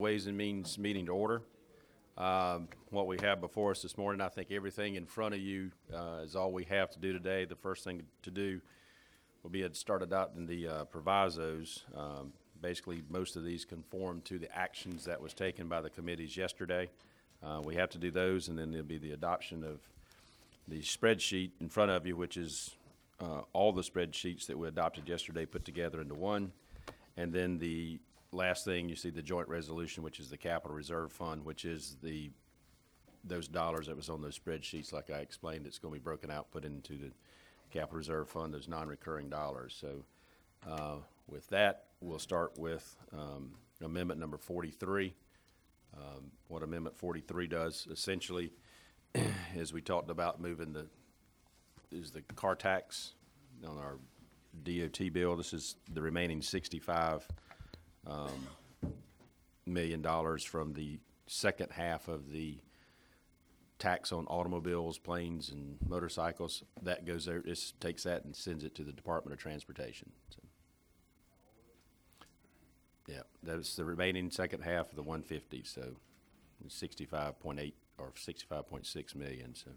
Ways and Means meeting to order. Um, What we have before us this morning, I think everything in front of you uh, is all we have to do today. The first thing to do will be to start adopting the uh, provisos. Um, Basically, most of these conform to the actions that was taken by the committees yesterday. Uh, We have to do those, and then there'll be the adoption of the spreadsheet in front of you, which is uh, all the spreadsheets that we adopted yesterday put together into one. And then the last thing, you see the joint resolution, which is the capital reserve fund, which is the, those dollars that was on those spreadsheets, like I explained, it's going to be broken out, put into the capital reserve fund, those non-recurring dollars. So uh, with that, we'll start with um, amendment number 43. Um, What Amendment 43 does essentially is we talked about moving the, is the car tax on our DOT bill. This is the remaining 65 um, million dollars from the second half of the tax on automobiles, planes, and motorcycles. That goes there, this takes that and sends it to the Department of Transportation. So, Yeah, that's the remaining second half of the 150, so 65.8 or 65.6 million, so.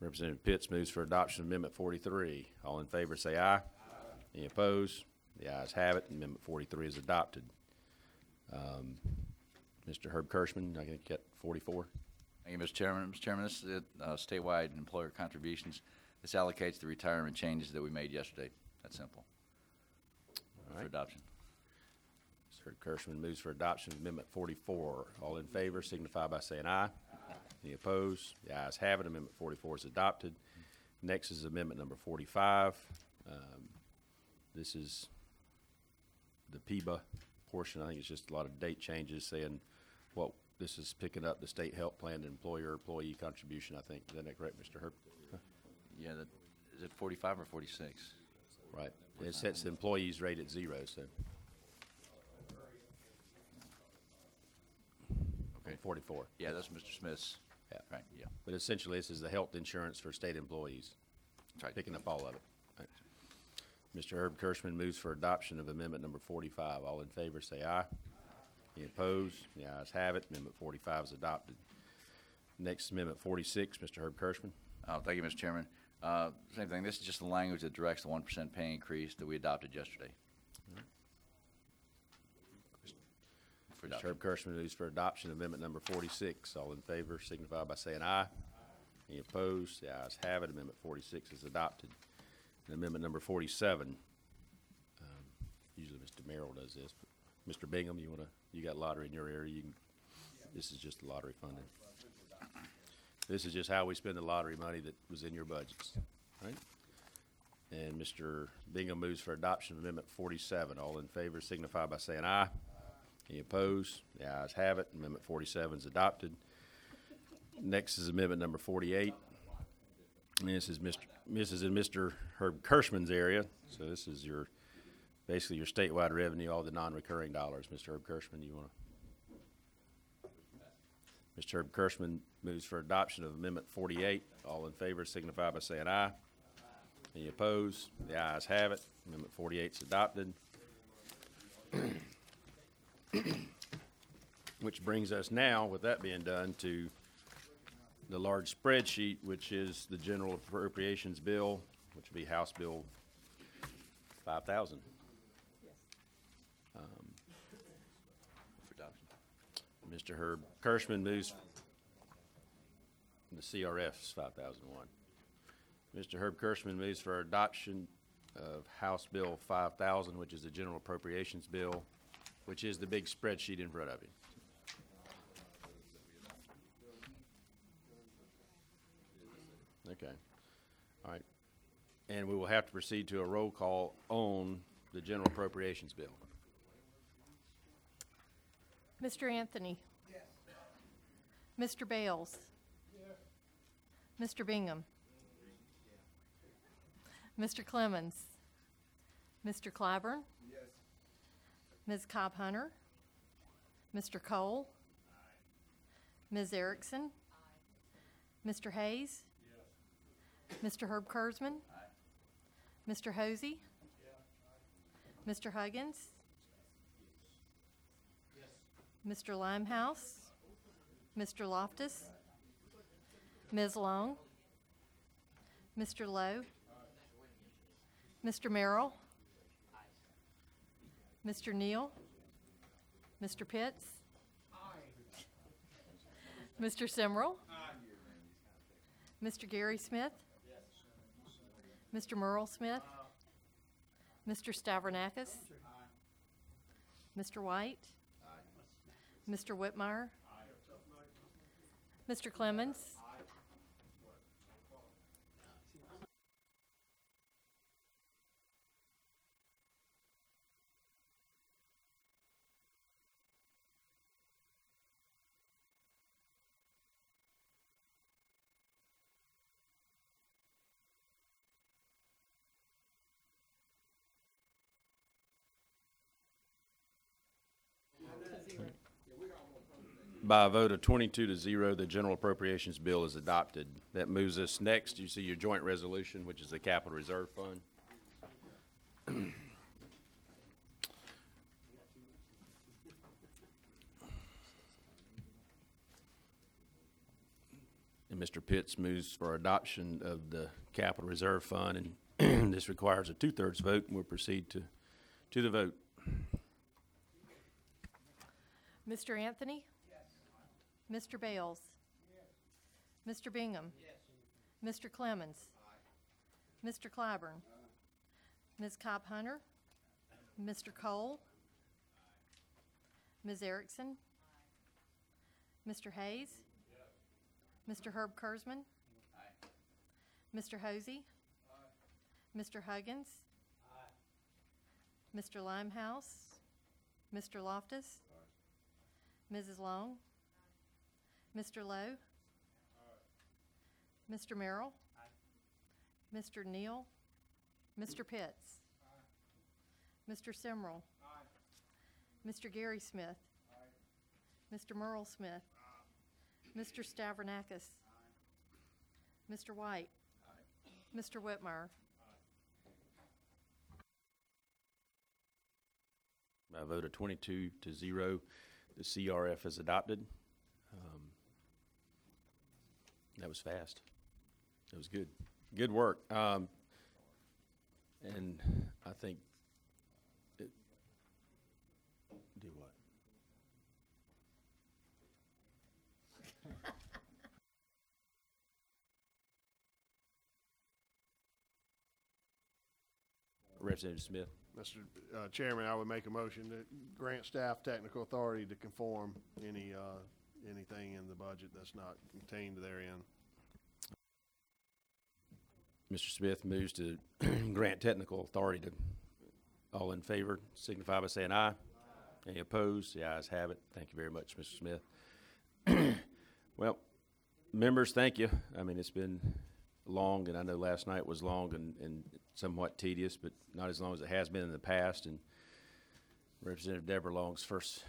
Representative Pitts moves for adoption of Amendment 43. All in favor, say aye. Any opposed? The ayes have it. Amendment 43 is adopted. Um, Mr. Herbkersman, I think get 44. Thank you, Mr. Chairman. Mr. Chairman, this is it, uh, statewide employer contributions. This allocates the retirement changes that we made yesterday. That's simple. All For right. adoption. Mr. Herbkersman moves for adoption of Amendment 44. All in favor signify by saying aye. Any opposed? The ayes have it. Amendment 44 is adopted. Next is Amendment number 45. Um, This is PEBA portion. I think it's just a lot of date changes saying what, this is picking up the state health plan employer-employee contribution, I think. Is that correct, Mr. Herb? Yeah, that, is it forty-five or forty-six? Right. It sets the employees rate at zero, so. Okay, 44. Yeah, that's Mr. Smith's. Yeah. Right, yeah. But essentially, this is the health insurance for state employees, That's right. picking up all of it. Right. Mr. Herbkersman moves for adoption of amendment number 45. All in favor, say aye. Any opposed? The ayes have it. Amendment 45 is adopted. Next, amendment 46, Mr. Herbkersman. Uh, thank you, Mr. Chairman. Uh, same thing, this is just the language that directs the one percent pay increase that we adopted yesterday. For Mr. adoption. Herbkersman moves for adoption of amendment number 46. All in favor signify by saying aye. Any opposed? The ayes have it. Amendment 46 is adopted. And amendment number 47, um, usually Mr. Merrill does this, but Mr. Bingham, you want to, you got lottery in your area, you can, this is just the lottery funding. This is just how we spend the lottery money that was in your budgets, right? And Mr. Bingham moves for adoption of amendment 47. All in favor signify by saying aye. Any opposed? The ayes have it. Amendment 47 is adopted. Next is amendment number 48. And this is Mr., is in Mr. Herbkersman's area, so this is your, basically your statewide revenue, all the non-recurring dollars. Mr. Herbkersman, you want to? Mr. Herbkersman moves for adoption of Amendment 48. All in favor signify by saying aye. Any opposed? The ayes have it. Amendment 48 is adopted. Which brings us now, with that being done, to the large spreadsheet, which is the general appropriations bill, which would be House Bill 5,000. For um, adoption. Mr. Herb Kirschman moves, the CRF's 5001. Mr. Herbkersman moves for adoption of House Bill 5000, which is the general appropriations bill, which is the big spreadsheet in front of you. Okay, all right. And we will have to proceed to a roll call on the general appropriations bill. Mr. Anthony? Yes. Mr. Bales? Yes. Mr. Bingham? Mr. Clemmons? Mr. Clyburn? Yes. Ms. Cobb Hunter? Mr. Cole? Ms. Erickson? Mr. Hayes? Mr. Herbkersman? Mr. Hosey? Mr. Huggins? Mr. Limehouse, Mr. Loftis, Ms. Long, Mr. Lowe, Mr. Merrill, Mr. Neal, Mr. Pitts, Mr. Simrill, Mr. Gary Smith, Mr. Murrell Smith, Mr. Stavrinakis, Mr. White, Mr. Whitmire, Mr. Clemmons, By a vote of twenty-two to zero, the general appropriations bill is adopted. That moves us next, you see your joint resolution, which is the capital reserve fund. And Mr. Pitts moves for adoption of the capital reserve fund, and this requires a two-thirds vote, and we'll proceed to, to the vote. Mr. Anthony? Mr. Bales? Mr. Bingham? Mr. Clemmons? Mr. Clyburn? Ms. Cobb Hunter? Mr. Cole? Ms. Erickson? Mr. Hayes? Mr. Herbkersman? Mr. Hosey? Mr. Huggins? Mr. Limehouse? Mr. Loftis? Mrs. Long? Mr. Lowe? Mr. Merrill? Mr. Neal? Mr. Pitts? Mr. Simrill? Mr. Gary Smith? Mr. Murrell Smith? Mr. Stavrinakis? Mr. White? Mr. Whitmire? By a vote of twenty-two to zero, the CRF is adopted. Um, That was fast. That was good. Good work. Um, And I think it, do what? Representative Smith? Mr. uh, Chairman, I would make a motion to grant staff technical authority to conform any, uh, anything in the budget that's not contained therein. Mr. Smith moves to grant technical authority to, all in favor, signify by saying aye. Any opposed? The ayes have it. Thank you very much, Mr. Smith. Well, members, thank you. I mean, it's been long, and I know last night was long and, and somewhat tedious, but not as long as it has been in the past. And Representative Deborah Long's first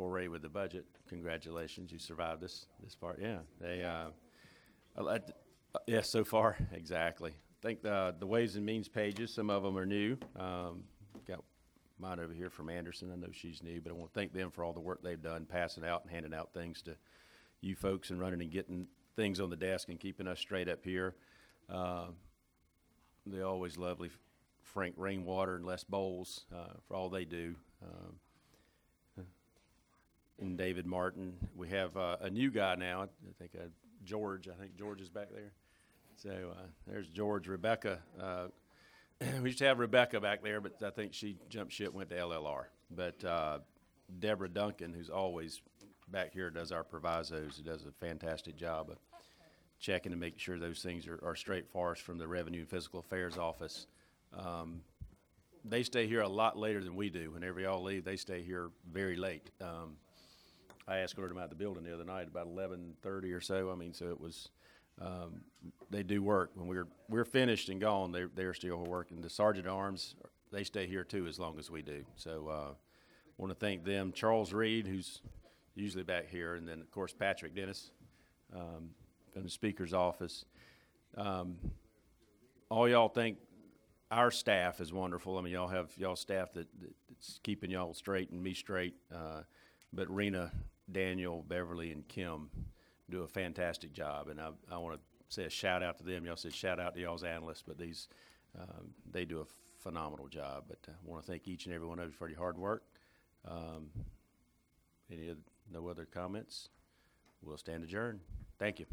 foray with the budget, congratulations, you survived this, this part. Yeah, they, uh, Yes, so far, exactly. I think the, the Ways and Means pages, some of them are new. Um, got mine over here from Anderson. I know she's new, but I want to thank them for all the work they've done, passing out and handing out things to you folks and running and getting things on the desk and keeping us straight up here. Uh, the always lovely Frank Rainwater and Les Bowles, uh, for all they do. Um, and David Martin. We have uh, a new guy now. I think uh, George. I think George is back there. So uh, there's George. Rebecca. Uh, we used to have Rebecca back there, but I think she jumped ship, went to LLR. But uh, Deborah Duncan, who's always back here, does our provisos. Who does a fantastic job of checking to make sure those things are, are straight for us from the Revenue and Fiscal Affairs Office. Um, they stay here a lot later than we do. Whenever y'all leave, they stay here very late. Um, I escorted them out the building the other night about eleven thirty or so. I mean, so it was. Um, they do work when we're we're finished and gone. They're they're still working. The sergeant at arms, they stay here too as long as we do. So uh, want to thank them. Charles Reed, who's usually back here, and then of course Patrick Dennis um, from the speaker's office. Um, all y'all think our staff is wonderful. I mean, y'all have y'all staff that, that's keeping y'all straight and me straight. Uh, but Rena, Daniel, Beverly, and Kim do a fantastic job, and I, I want to say a shout out to them. Y'all said shout out to y'all's analysts, but these, um, they do a phenomenal job. But I want to thank each and every one of you for your hard work. Um, any, oth- no other comments? We'll stand adjourned. Thank you.